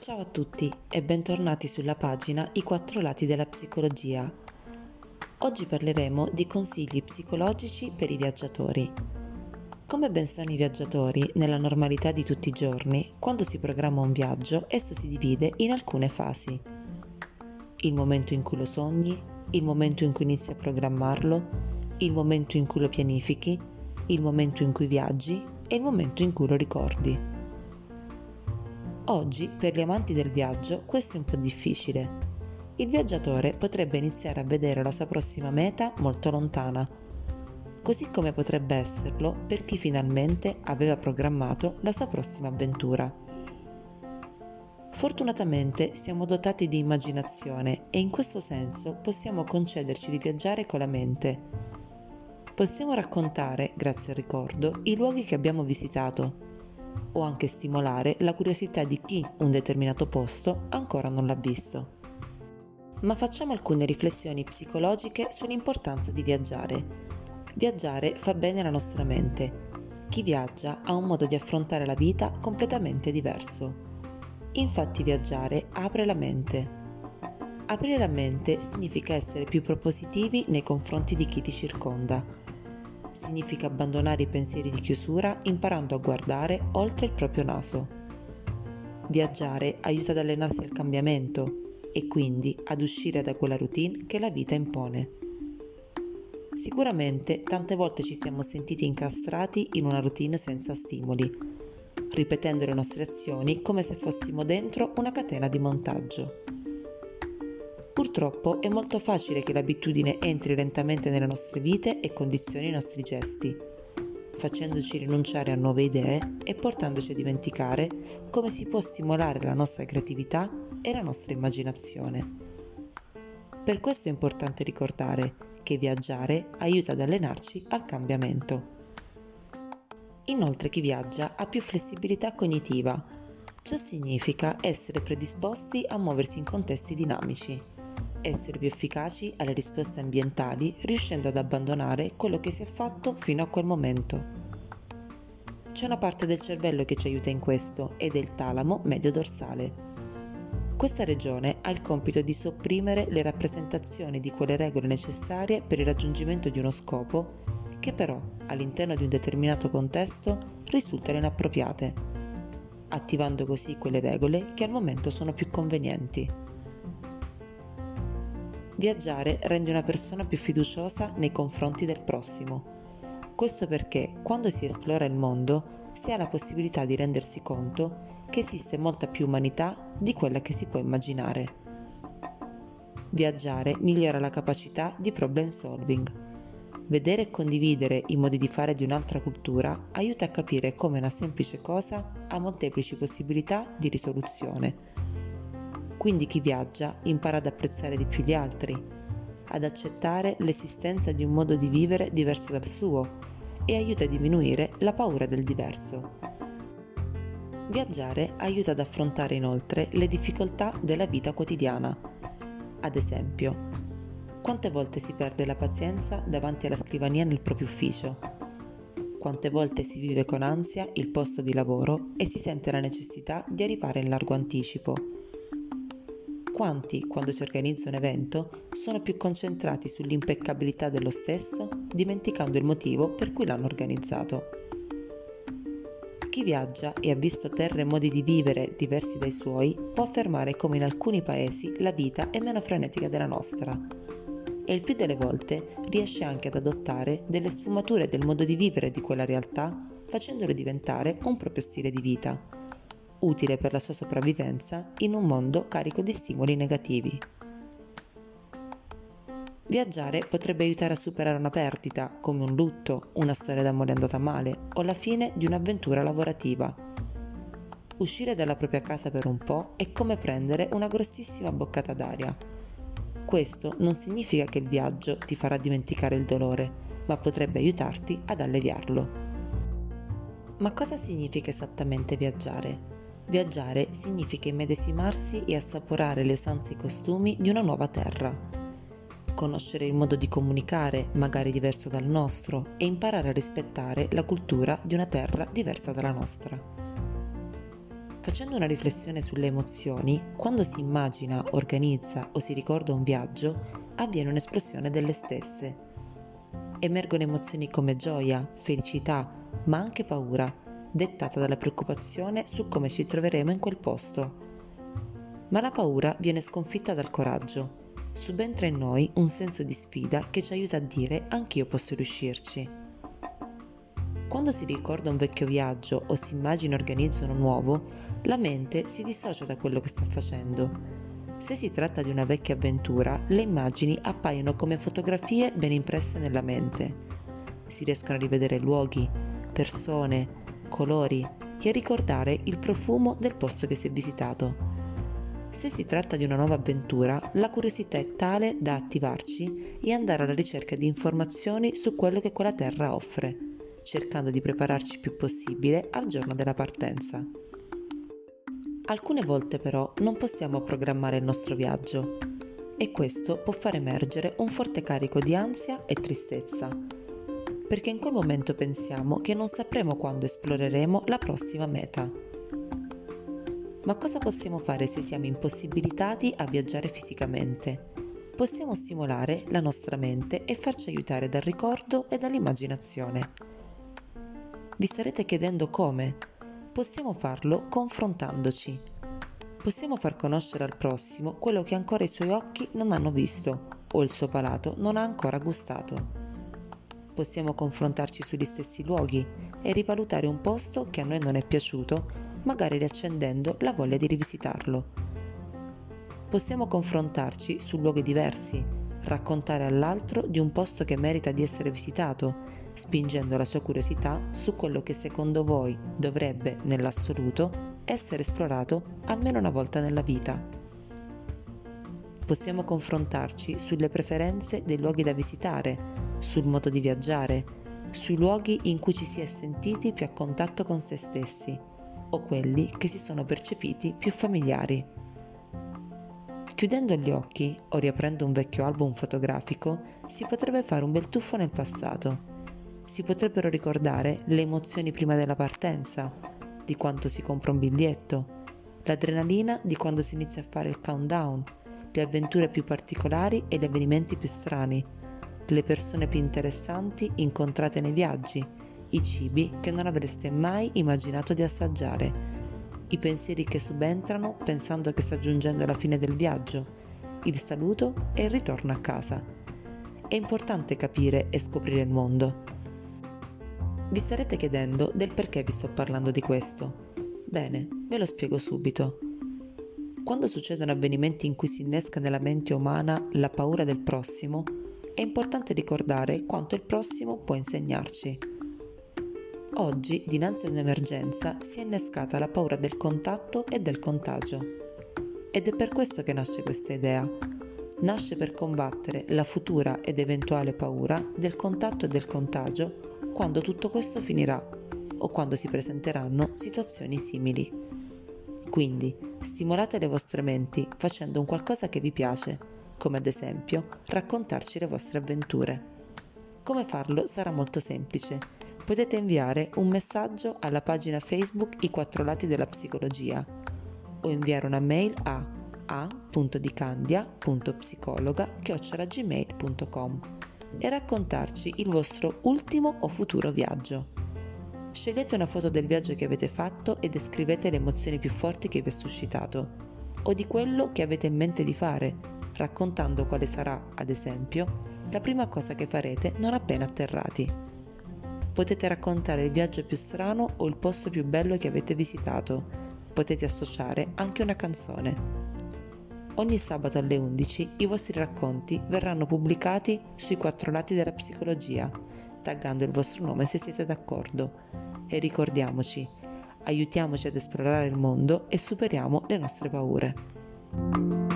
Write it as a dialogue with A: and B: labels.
A: Ciao a tutti e bentornati sulla pagina I quattro lati della psicologia. Oggi parleremo di consigli psicologici per i viaggiatori. Come ben sanno i viaggiatori, nella normalità di tutti i giorni, quando si programma un viaggio, esso si divide in alcune fasi. Il momento in cui lo sogni, il momento in cui inizi a programmarlo, il momento in cui lo pianifichi, il momento in cui viaggi e il momento in cui lo ricordi. Oggi, per gli amanti del viaggio, questo è un po' difficile. Il viaggiatore potrebbe iniziare a vedere la sua prossima meta molto lontana, così come potrebbe esserlo per chi finalmente aveva programmato la sua prossima avventura. Fortunatamente siamo dotati di immaginazione e in questo senso possiamo concederci di viaggiare con la mente. Possiamo raccontare, grazie al ricordo, i luoghi che abbiamo visitato o anche stimolare la curiosità di chi un determinato posto ancora non l'ha visto. Ma facciamo alcune riflessioni psicologiche sull'importanza di viaggiare. Viaggiare fa bene alla nostra mente. Chi viaggia ha un modo di affrontare la vita completamente diverso. Infatti viaggiare apre la mente. Aprire la mente significa essere più propositivi nei confronti di chi ti circonda significa abbandonare i pensieri di chiusura imparando a guardare oltre il proprio naso. Viaggiare aiuta ad allenarsi al cambiamento e quindi ad uscire da quella routine che la vita impone. Sicuramente tante volte ci siamo sentiti incastrati in una routine senza stimoli, ripetendo le nostre azioni come se fossimo dentro una catena di montaggio. Purtroppo è molto facile che l'abitudine entri lentamente nelle nostre vite e condizioni i nostri gesti, facendoci rinunciare a nuove idee e portandoci a dimenticare come si può stimolare la nostra creatività e la nostra immaginazione. Per questo è importante ricordare che viaggiare aiuta ad allenarci al cambiamento. Inoltre chi viaggia ha più flessibilità cognitiva. Ciò significa essere predisposti a muoversi in contesti dinamici essere più efficaci alle risposte ambientali riuscendo ad abbandonare quello che si è fatto fino a quel momento. C'è una parte del cervello che ci aiuta in questo ed è il talamo medio-dorsale. Questa regione ha il compito di sopprimere le rappresentazioni di quelle regole necessarie per il raggiungimento di uno scopo che però, all'interno di un determinato contesto, risultano inappropriate, attivando così quelle regole che al momento sono più convenienti. Viaggiare rende una persona più fiduciosa nei confronti del prossimo. Questo perché quando si esplora il mondo si ha la possibilità di rendersi conto che esiste molta più umanità di quella che si può immaginare. Viaggiare migliora la capacità di problem solving. Vedere e condividere i modi di fare di un'altra cultura aiuta a capire come una semplice cosa ha molteplici possibilità di risoluzione quindi chi viaggia impara ad apprezzare di più gli altri, ad accettare l'esistenza di un modo di vivere diverso dal suo e aiuta a diminuire la paura del diverso. Viaggiare aiuta ad affrontare inoltre le difficoltà della vita quotidiana. Ad esempio, quante volte si perde la pazienza davanti alla scrivania nel proprio ufficio? Quante volte si vive con ansia il posto di lavoro e si sente la necessità di arrivare in largo anticipo? Quanti, quando si organizza un evento, sono più concentrati sull'impeccabilità dello stesso, dimenticando il motivo per cui l'hanno organizzato. Chi viaggia e ha visto terre e modi di vivere diversi dai suoi può affermare come in alcuni paesi la vita è meno frenetica della nostra e il più delle volte riesce anche ad adottare delle sfumature del modo di vivere di quella realtà facendolo diventare un proprio stile di vita utile per la sua sopravvivenza in un mondo carico di stimoli negativi. Viaggiare potrebbe aiutare a superare una perdita, come un lutto, una storia d'amore andata male o la fine di un'avventura lavorativa. Uscire dalla propria casa per un po' è come prendere una grossissima boccata d'aria. Questo non significa che il viaggio ti farà dimenticare il dolore, ma potrebbe aiutarti ad alleviarlo. Ma cosa significa esattamente viaggiare? Viaggiare significa immedesimarsi e assaporare le usanze e i costumi di una nuova terra. Conoscere il modo di comunicare, magari diverso dal nostro, e imparare a rispettare la cultura di una terra diversa dalla nostra. Facendo una riflessione sulle emozioni, quando si immagina, organizza o si ricorda un viaggio, avviene un'esplosione delle stesse. Emergono emozioni come gioia, felicità, ma anche paura, dettata dalla preoccupazione su come ci troveremo in quel posto. Ma la paura viene sconfitta dal coraggio. Subentra in noi un senso di sfida che ci aiuta a dire anch'io posso riuscirci. Quando si ricorda un vecchio viaggio o si immagina e organizza uno nuovo, la mente si dissocia da quello che sta facendo. Se si tratta di una vecchia avventura, le immagini appaiono come fotografie ben impresse nella mente. Si riescono a rivedere luoghi, persone, colori e a ricordare il profumo del posto che si è visitato. Se si tratta di una nuova avventura, la curiosità è tale da attivarci e andare alla ricerca di informazioni su quello che quella terra offre, cercando di prepararci il più possibile al giorno della partenza. Alcune volte però non possiamo programmare il nostro viaggio e questo può far emergere un forte carico di ansia e tristezza, perché in quel momento pensiamo che non sapremo quando esploreremo la prossima meta. Ma cosa possiamo fare se siamo impossibilitati a viaggiare fisicamente? Possiamo stimolare la nostra mente e farci aiutare dal ricordo e dall'immaginazione. Vi starete chiedendo come? possiamo farlo confrontandoci. Possiamo far conoscere al prossimo quello che ancora i suoi occhi non hanno visto o il suo palato non ha ancora gustato. Possiamo confrontarci sugli stessi luoghi e rivalutare un posto che a noi non è piaciuto, magari riaccendendo la voglia di rivisitarlo. Possiamo confrontarci su luoghi diversi, raccontare all'altro di un posto che merita di essere visitato spingendo la sua curiosità su quello che secondo voi dovrebbe, nell'assoluto, essere esplorato almeno una volta nella vita. Possiamo confrontarci sulle preferenze dei luoghi da visitare, sul modo di viaggiare, sui luoghi in cui ci si è sentiti più a contatto con se stessi o quelli che si sono percepiti più familiari. Chiudendo gli occhi o riaprendo un vecchio album fotografico, si potrebbe fare un bel tuffo nel passato si potrebbero ricordare le emozioni prima della partenza, di quanto si compra un biglietto, l'adrenalina di quando si inizia a fare il countdown, le avventure più particolari e gli avvenimenti più strani, le persone più interessanti incontrate nei viaggi, i cibi che non avreste mai immaginato di assaggiare, i pensieri che subentrano pensando che sta giungendo la fine del viaggio, il saluto e il ritorno a casa. È importante capire e scoprire il mondo vi starete chiedendo del perché vi sto parlando di questo. Bene, ve lo spiego subito. Quando succedono avvenimenti in cui si innesca nella mente umana la paura del prossimo, è importante ricordare quanto il prossimo può insegnarci. Oggi, dinanzi ad un'emergenza, si è innescata la paura del contatto e del contagio. Ed è per questo che nasce questa idea. Nasce per combattere la futura ed eventuale paura del contatto e del contagio quando tutto questo finirà o quando si presenteranno situazioni simili. Quindi stimolate le vostre menti facendo un qualcosa che vi piace, come ad esempio raccontarci le vostre avventure. Come farlo sarà molto semplice. Potete inviare un messaggio alla pagina Facebook I quattro lati della psicologia o inviare una mail a a.dicandia.psicologa.gmail.com e raccontarci il vostro ultimo o futuro viaggio. Scegliete una foto del viaggio che avete fatto e descrivete le emozioni più forti che vi ha suscitato, o di quello che avete in mente di fare, raccontando quale sarà, ad esempio, la prima cosa che farete non appena atterrati. Potete raccontare il viaggio più strano o il posto più bello che avete visitato. Potete associare anche una canzone. Ogni sabato alle 11 i vostri racconti verranno pubblicati sui quattro lati della psicologia, taggando il vostro nome se siete d'accordo. E ricordiamoci, aiutiamoci ad esplorare il mondo e superiamo le nostre paure.